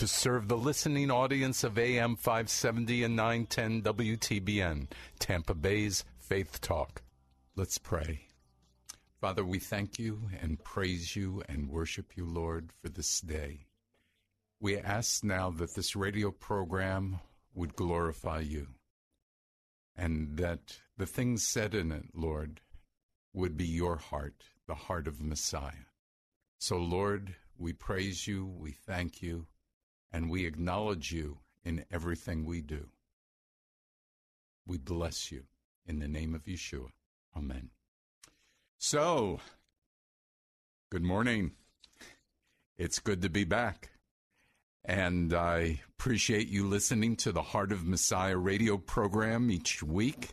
to serve the listening audience of AM 570 and 910 WTBN, Tampa Bay's Faith Talk. Let's pray. Father, we thank you and praise you and worship you, Lord, for this day. We ask now that this radio program would glorify you and that the things said in it, Lord, would be your heart, the heart of Messiah. So, Lord, we praise you, we thank you, and we acknowledge you in everything we do. We bless you in the name of Yeshua. Amen. So, good morning. It's good to be back. And I appreciate you listening to the Heart of Messiah radio program each week.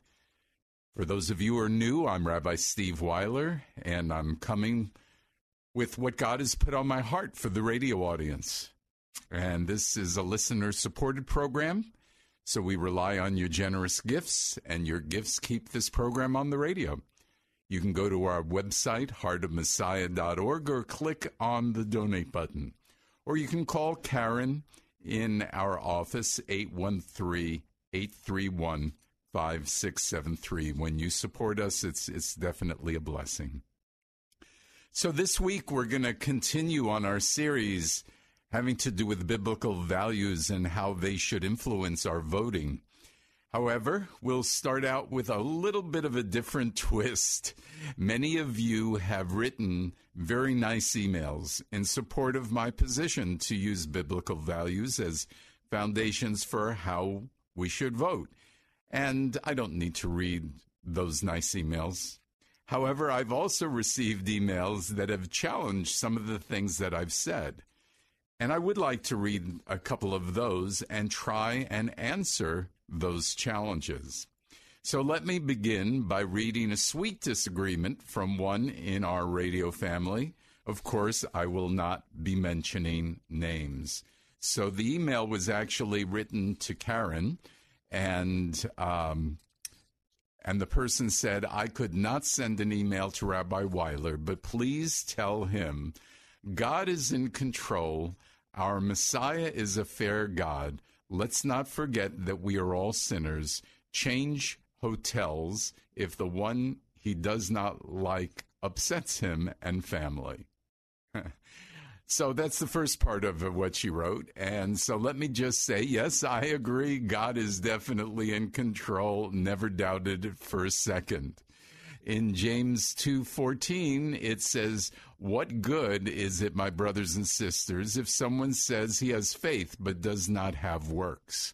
For those of you who are new, I'm Rabbi Steve Weiler, and I'm coming with what God has put on my heart for the radio audience. And this is a listener supported program. So we rely on your generous gifts, and your gifts keep this program on the radio. You can go to our website, heartofmessiah.org, or click on the donate button. Or you can call Karen in our office, 813 831 5673. When you support us, it's, it's definitely a blessing. So this week, we're going to continue on our series having to do with biblical values and how they should influence our voting. However, we'll start out with a little bit of a different twist. Many of you have written very nice emails in support of my position to use biblical values as foundations for how we should vote. And I don't need to read those nice emails. However, I've also received emails that have challenged some of the things that I've said. And I would like to read a couple of those and try and answer those challenges. So let me begin by reading a sweet disagreement from one in our radio family. Of course, I will not be mentioning names. So the email was actually written to Karen, and um, and the person said, I could not send an email to Rabbi Weiler, but please tell him God is in control. Our Messiah is a fair God. Let's not forget that we are all sinners. Change hotels if the one he does not like upsets him and family. so that's the first part of what she wrote. And so let me just say, yes, I agree. God is definitely in control. Never doubted it for a second. In James 2:14 it says, "What good is it, my brothers and sisters, if someone says he has faith but does not have works?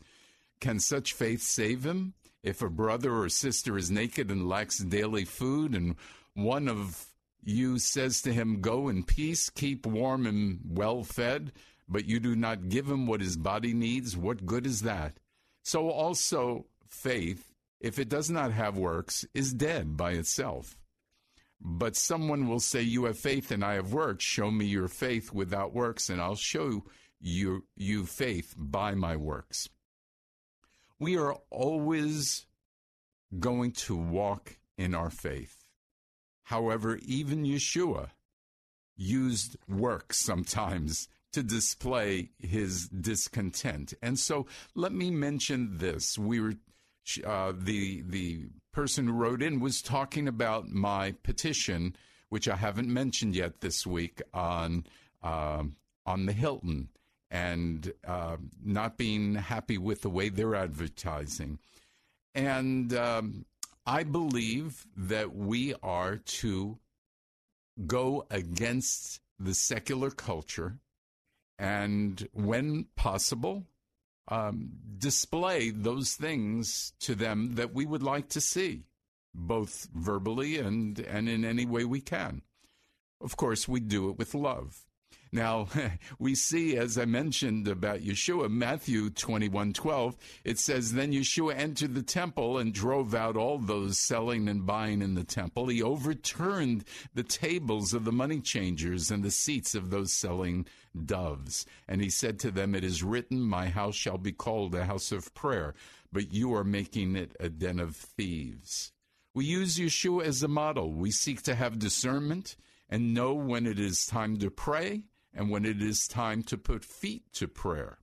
Can such faith save him? If a brother or sister is naked and lacks daily food and one of you says to him, Go in peace, keep warm and well fed, but you do not give him what his body needs, what good is that? So also faith, if it does not have works, is dead by itself. But someone will say, You have faith and I have works. Show me your faith without works, and I'll show you, you faith by my works. We are always going to walk in our faith. However, even Yeshua used work sometimes to display his discontent. And so let me mention this. We were uh, the the person who wrote in was talking about my petition, which I haven't mentioned yet this week on uh, on the Hilton and uh, not being happy with the way they're advertising. And um, I believe that we are to go against the secular culture and, when possible, um, display those things to them that we would like to see, both verbally and, and in any way we can. Of course, we do it with love. Now, we see, as I mentioned about Yeshua, Matthew 21 12, it says, Then Yeshua entered the temple and drove out all those selling and buying in the temple. He overturned the tables of the money changers and the seats of those selling doves. And he said to them, It is written, My house shall be called a house of prayer, but you are making it a den of thieves. We use Yeshua as a model. We seek to have discernment and know when it is time to pray and when it is time to put feet to prayer.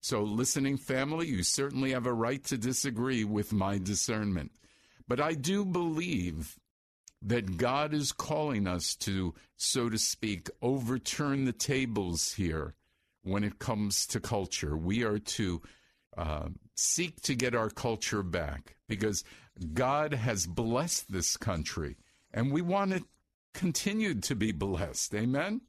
So, listening family, you certainly have a right to disagree with my discernment. But I do believe that God is calling us to, so to speak, overturn the tables here when it comes to culture. We are to uh, seek to get our culture back because God has blessed this country and we want it continued to be blessed. Amen?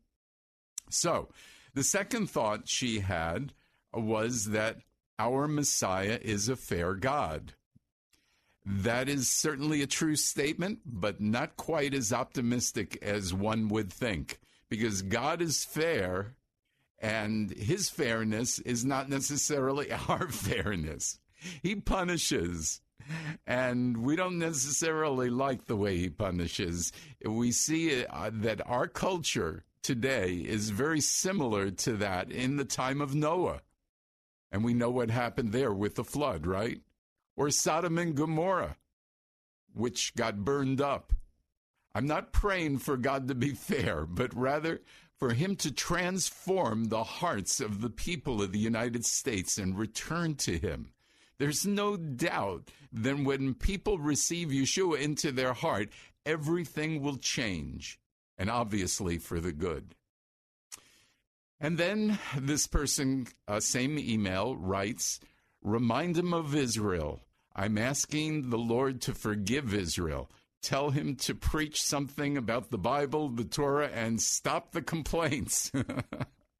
So, the second thought she had was that our Messiah is a fair God. That is certainly a true statement, but not quite as optimistic as one would think, because God is fair, and his fairness is not necessarily our fairness. He punishes, and we don't necessarily like the way he punishes. We see uh, that our culture today is very similar to that in the time of Noah. And we know what happened there with the flood, right? Or Sodom and Gomorrah, which got burned up. I'm not praying for God to be fair, but rather for Him to transform the hearts of the people of the United States and return to Him. There's no doubt that when people receive Yeshua into their heart, everything will change and obviously for the good. And then this person, uh, same email, writes, Remind him of Israel. I'm asking the Lord to forgive Israel. Tell him to preach something about the Bible, the Torah, and stop the complaints.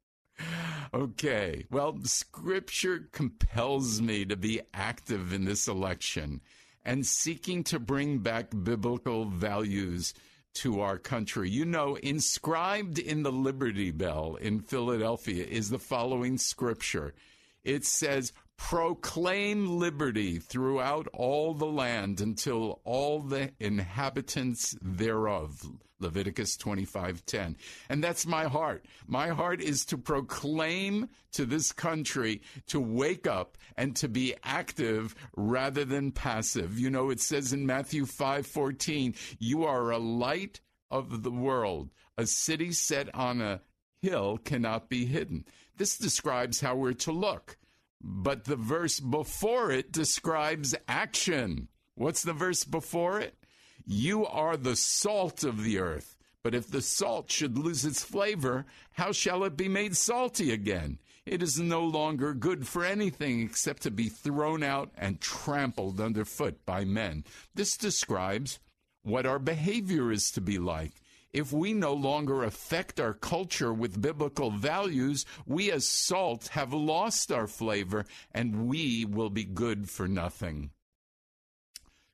okay, well, Scripture compels me to be active in this election and seeking to bring back biblical values to our country. You know, inscribed in the Liberty Bell in Philadelphia is the following scripture. It says, proclaim liberty throughout all the land until all the inhabitants thereof leviticus 25:10 and that's my heart. My heart is to proclaim to this country to wake up and to be active rather than passive. You know it says in matthew 5:14 you are a light of the world. A city set on a hill cannot be hidden. This describes how we're to look but the verse before it describes action. What's the verse before it? You are the salt of the earth. But if the salt should lose its flavor, how shall it be made salty again? It is no longer good for anything except to be thrown out and trampled underfoot by men. This describes what our behavior is to be like if we no longer affect our culture with biblical values, we as salt have lost our flavor and we will be good for nothing.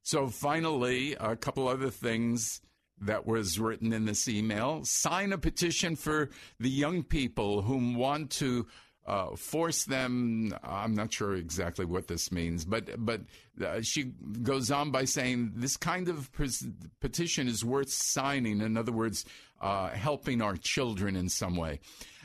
So, finally, a couple other things that was written in this email. Sign a petition for the young people whom want to uh, force them. I'm not sure exactly what this means, but but uh, she goes on by saying this kind of petition is worth signing. In other words, uh, helping our children in some way,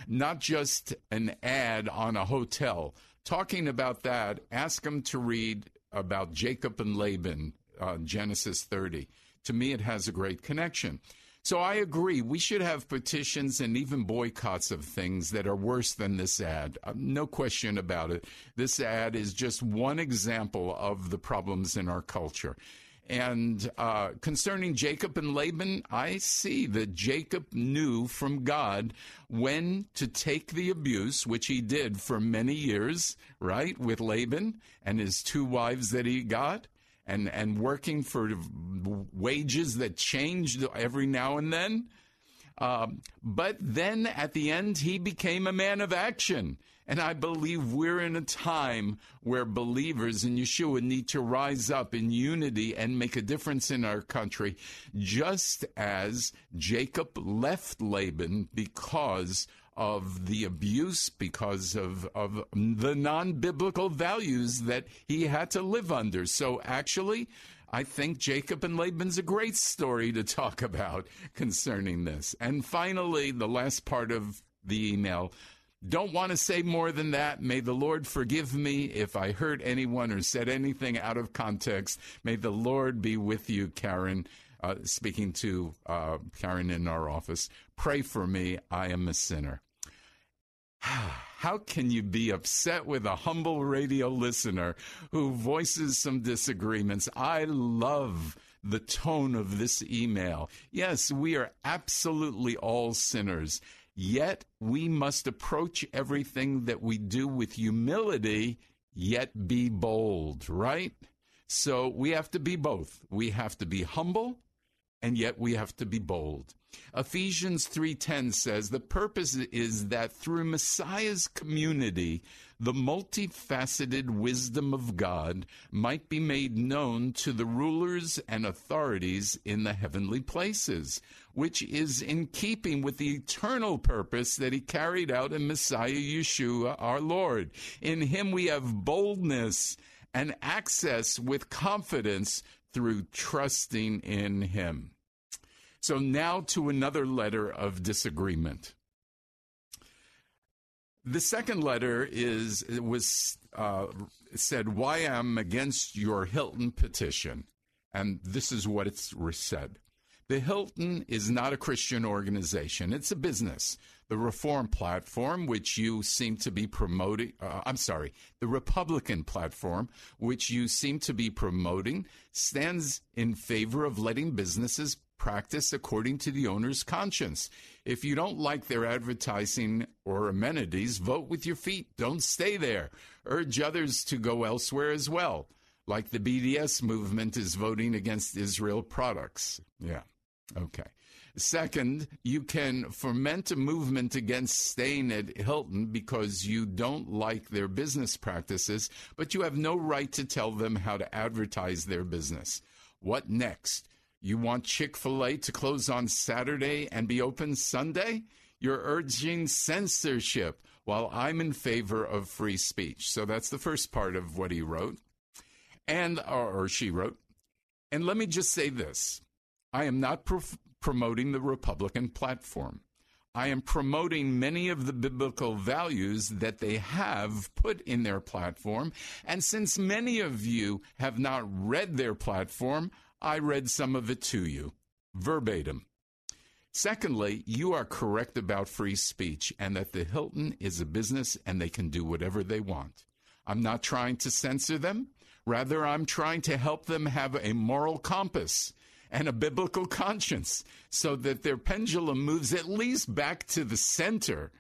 not just an ad on a hotel. Talking about that, ask them to read about Jacob and Laban uh, Genesis 30. To me, it has a great connection. So I agree. We should have petitions and even boycotts of things that are worse than this ad. Uh, no question about it. This ad is just one example of the problems in our culture. And uh, concerning Jacob and Laban, I see that Jacob knew from God when to take the abuse, which he did for many years, right, with Laban and his two wives that he got, and, and working for wages that changed every now and then. Um, but then at the end, he became a man of action. And I believe we're in a time where believers in Yeshua need to rise up in unity and make a difference in our country, just as Jacob left Laban because of the abuse, because of, of the non biblical values that he had to live under. So actually, I think Jacob and Laban's a great story to talk about concerning this. And finally, the last part of the email don't want to say more than that. May the Lord forgive me if I hurt anyone or said anything out of context. May the Lord be with you, Karen. Uh, speaking to uh, Karen in our office, pray for me. I am a sinner. How can you be upset with a humble radio listener who voices some disagreements? I love the tone of this email. Yes, we are absolutely all sinners. Yet we must approach everything that we do with humility, yet be bold, right? So we have to be both. We have to be humble, and yet we have to be bold. Ephesians 3:10 says the purpose is that through Messiah's community the multifaceted wisdom of God might be made known to the rulers and authorities in the heavenly places, which is in keeping with the eternal purpose that he carried out in Messiah Yeshua our Lord. In him we have boldness and access with confidence through trusting in him. So now to another letter of disagreement. The second letter is was uh, said why I'm against your Hilton petition, and this is what it's said. The Hilton is not a Christian organization; it's a business. The Reform platform, which you seem to be promoting, uh, I'm sorry, the Republican platform, which you seem to be promoting, stands in favor of letting businesses practice according to the owner's conscience. If you don't like their advertising or amenities, vote with your feet. Don't stay there. Urge others to go elsewhere as well. Like the BDS movement is voting against Israel products. Yeah. Okay. Second, you can foment a movement against staying at Hilton because you don't like their business practices, but you have no right to tell them how to advertise their business. What next? You want Chick fil A to close on Saturday and be open Sunday? You're urging censorship while I'm in favor of free speech. So that's the first part of what he wrote, and or, she wrote. And let me just say this I am not pro- promoting the Republican platform. I am promoting many of the biblical values that they have put in their platform. And since many of you have not read their platform, I read some of it to you, verbatim. Secondly, you are correct about free speech and that the Hilton is a business and they can do whatever they want. I'm not trying to censor them. Rather, I'm trying to help them have a moral compass and a biblical conscience so that their pendulum moves at least back to the center.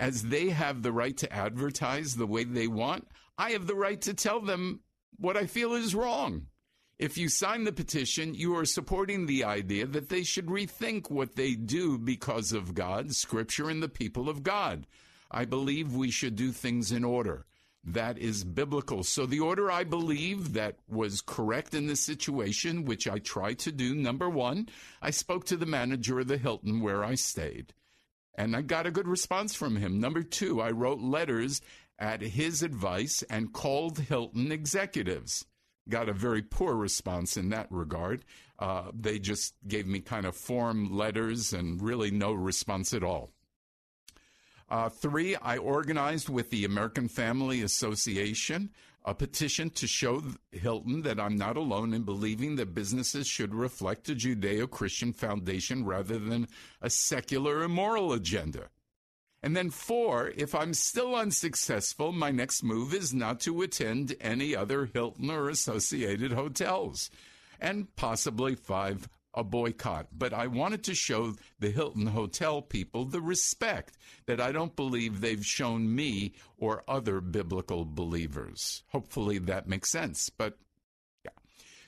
As they have the right to advertise the way they want, I have the right to tell them what I feel is wrong. If you sign the petition, you are supporting the idea that they should rethink what they do because of God, Scripture, and the people of God. I believe we should do things in order. That is biblical. So, the order I believe that was correct in this situation, which I tried to do, number one, I spoke to the manager of the Hilton where I stayed, and I got a good response from him. Number two, I wrote letters at his advice and called Hilton executives got a very poor response in that regard. Uh, they just gave me kind of form letters and really no response at all. Uh, three, I organized with the American Family Association a petition to show Hilton that I'm not alone in believing that businesses should reflect a Judeo Christian foundation rather than a secular immoral agenda. And then, four, if I'm still unsuccessful, my next move is not to attend any other Hilton or associated hotels. And possibly five, a boycott. But I wanted to show the Hilton Hotel people the respect that I don't believe they've shown me or other biblical believers. Hopefully that makes sense. But.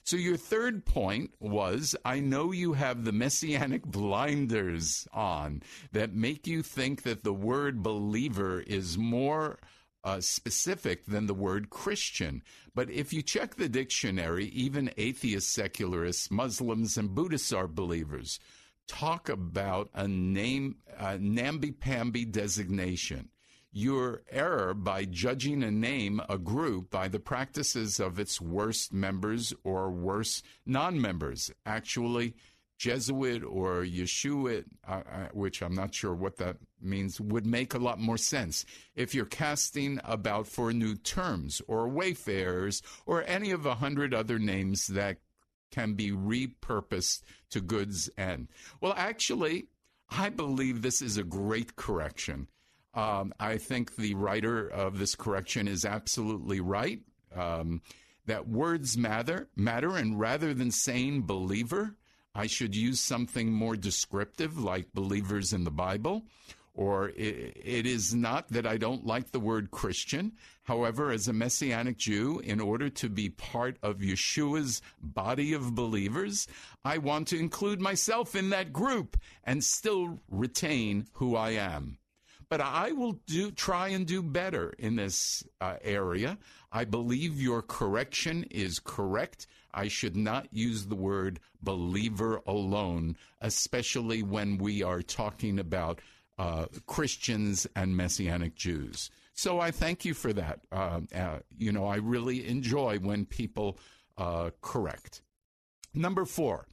So your third point was I know you have the messianic blinders on that make you think that the word believer is more uh, specific than the word Christian. But if you check the dictionary, even atheist secularists, Muslims, and Buddhists are believers. Talk about a name, namby-pamby designation. Your error by judging a name, a group, by the practices of its worst members or worst non members. Actually, Jesuit or Yeshuit, uh, which I'm not sure what that means, would make a lot more sense if you're casting about for new terms or wayfarers or any of a hundred other names that can be repurposed to goods end. Well, actually, I believe this is a great correction. Um, I think the writer of this correction is absolutely right. Um, that words matter, matter, and rather than saying believer, I should use something more descriptive like believers in the Bible. Or it, it is not that I don't like the word Christian. However, as a Messianic Jew, in order to be part of Yeshua's body of believers, I want to include myself in that group and still retain who I am but I will do try and do better in this uh, area. I believe your correction is correct. I should not use the word believer alone, especially when we are talking about uh, Christians and Messianic Jews. So I thank you for that. Uh, uh, you know, I really enjoy when people uh, correct. Number four,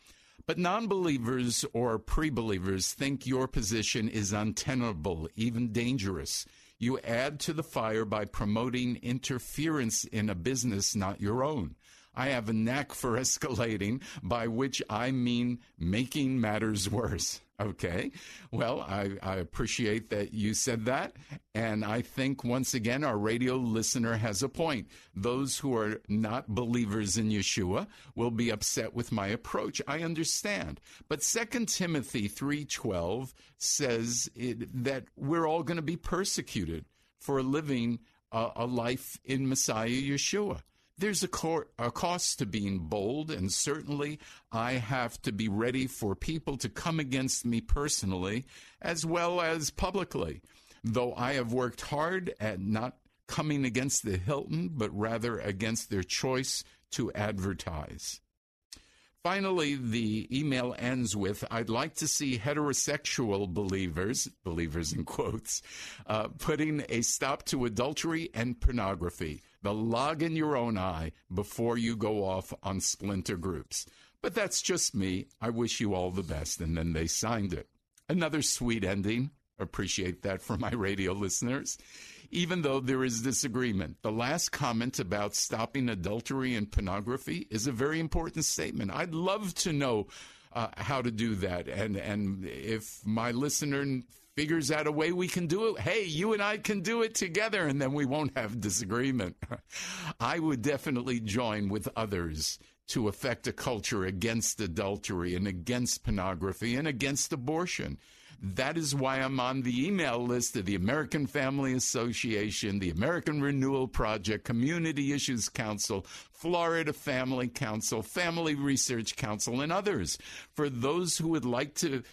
but non believers or pre believers think your position is untenable, even dangerous. You add to the fire by promoting interference in a business not your own. I have a knack for escalating, by which I mean making matters worse. Okay. Well, I, I, appreciate that you said that. And I think once again, our radio listener has a point. Those who are not believers in Yeshua will be upset with my approach. I understand. But 2 Timothy 3.12 says it, that we're all going to be persecuted for living a, a life in Messiah Yeshua. There's a, cor- a cost to being bold, and certainly I have to be ready for people to come against me personally as well as publicly. Though I have worked hard at not coming against the Hilton, but rather against their choice to advertise. Finally, the email ends with I'd like to see heterosexual believers, believers in quotes, uh, putting a stop to adultery and pornography the log in your own eye before you go off on splinter groups. But that's just me. I wish you all the best. And then they signed it. Another sweet ending. Appreciate that for my radio listeners. Even though there is disagreement, the last comment about stopping adultery and pornography is a very important statement. I'd love to know uh, how to do that. And, and if my listener figures out a way we can do it, hey, you and I can do it together, and then we won't have disagreement. I would definitely join with others to affect a culture against adultery and against pornography and against abortion. That is why I'm on the email list of the American Family Association, the American Renewal Project, Community Issues Council, Florida Family Council, Family Research Council, and others. For those who would like to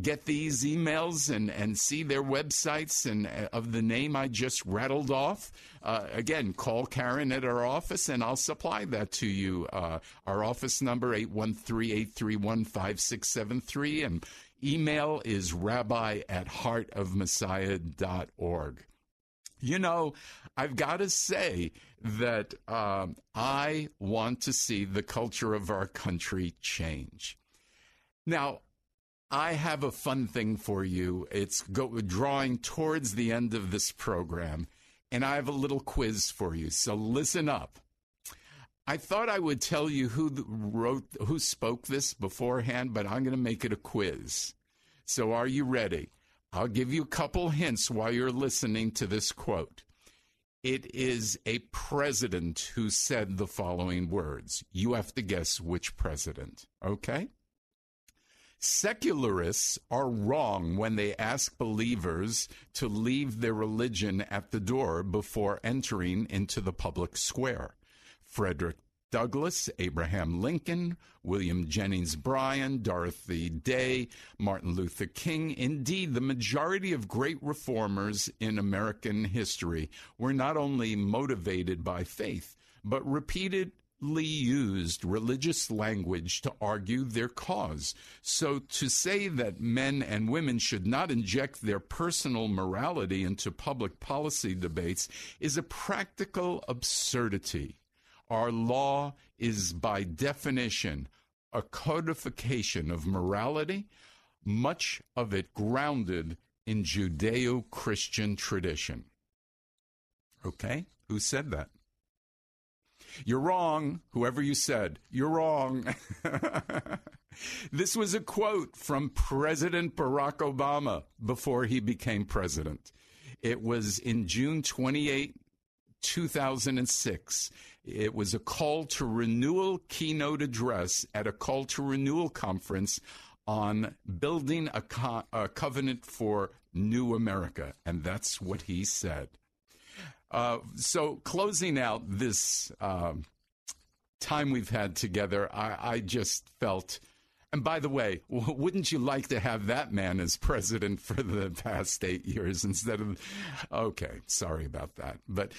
get these emails and, and see their websites and uh, of the name I just rattled off, uh, again, call Karen at our office and I'll supply that to you. Uh, our office number, 813-831-5673 and email is rabbi at heartofmessiah.org. You know, I've got to say that um, I want to see the culture of our country change. Now, I have a fun thing for you. It's go, drawing towards the end of this program. and I have a little quiz for you. So listen up. I thought I would tell you who wrote, who spoke this beforehand, but I'm going to make it a quiz. So are you ready? I'll give you a couple hints while you're listening to this quote. It is a president who said the following words. You have to guess which president, okay? Secularists are wrong when they ask believers to leave their religion at the door before entering into the public square. Frederick Douglass, Abraham Lincoln, William Jennings Bryan, Dorothy Day, Martin Luther King. Indeed, the majority of great reformers in American history were not only motivated by faith, but repeatedly used religious language to argue their cause. So to say that men and women should not inject their personal morality into public policy debates is a practical absurdity. Our law is, by definition, a codification of morality, much of it grounded in Judeo Christian tradition. Okay? Who said that? You're wrong, whoever you said. You're wrong. this was a quote from President Barack Obama before he became president. It was in June 28, 2006. It was a call to renewal keynote address at a call to renewal conference on building a, co- a covenant for new America. And that's what he said. Uh, so, closing out this uh, time we've had together, I, I just felt and by the way, wouldn't you like to have that man as president for the past eight years instead of. Okay, sorry about that. But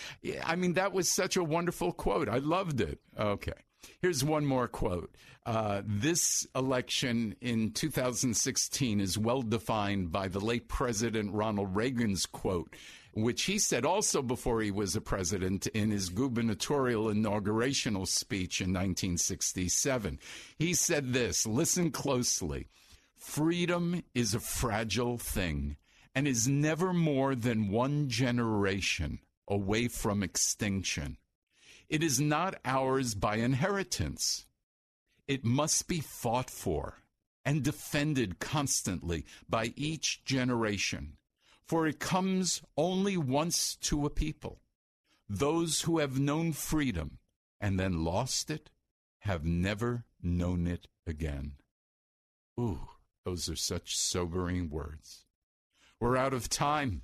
I mean, that was such a wonderful quote. I loved it. Okay. Here's one more quote. Uh, this election in 2016 is well defined by the late President Ronald Reagan's quote which he said also before he was a president in his gubernatorial inaugurational speech in 1967. He said this listen closely freedom is a fragile thing and is never more than one generation away from extinction. It is not ours by inheritance. It must be fought for and defended constantly by each generation for it comes only once to a people. Those who have known freedom and then lost it have never known it again. Ooh, those are such sobering words. We're out of time.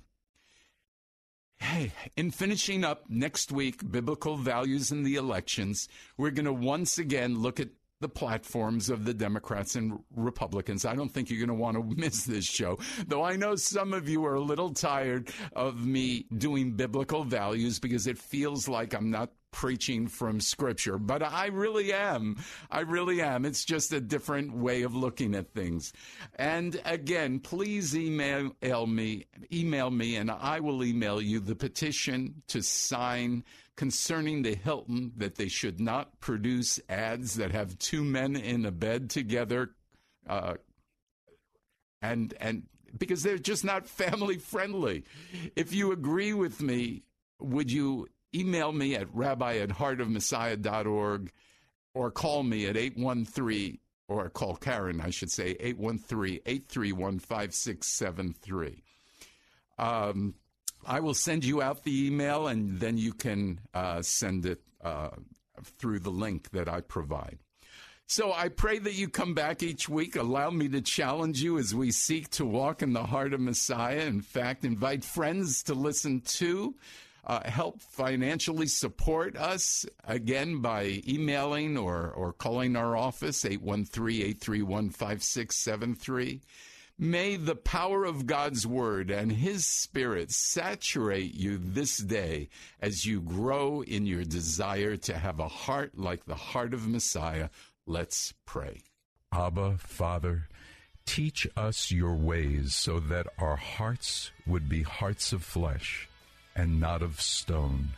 Hey, in finishing up next week, Biblical Values in the Elections, we're going to once again look at the platforms of the Democrats and Republicans. I don't think you're going to want to miss this show, though I know some of you are a little tired of me doing biblical values because it feels like I'm not preaching from scripture, but I really am. I really am. It's just a different way of looking at things. And again, please email me, email me, and I will email you the petition to sign concerning the Hilton that they should not produce ads that have two men in a bed together, uh, and and because they're just not family friendly. If you agree with me, would you email me at rabbi at heartofmessiah.org or call me at 813 or call Karen, I should say, 813 831 5673. I will send you out the email and then you can uh, send it uh, through the link that I provide. So I pray that you come back each week. Allow me to challenge you as we seek to walk in the heart of Messiah. In fact, invite friends to listen to. Uh, help financially support us again by emailing or, or calling our office 813 831 5673 May the power of God's word and his spirit saturate you this day as you grow in your desire to have a heart like the heart of Messiah. Let's pray. Abba, Father, teach us your ways so that our hearts would be hearts of flesh and not of stone.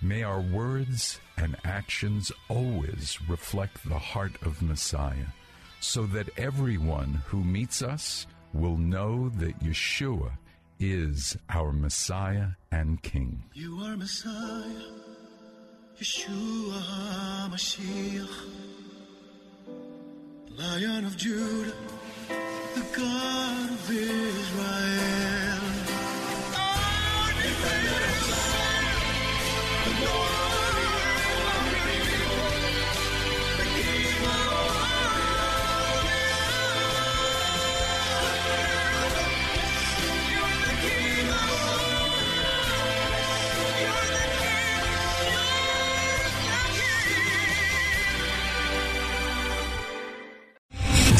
May our words and actions always reflect the heart of Messiah, so that everyone who meets us will know that Yeshua is our Messiah and King. You are Messiah, Yeshua HaMashiach, Lion of Judah, the God of Israel.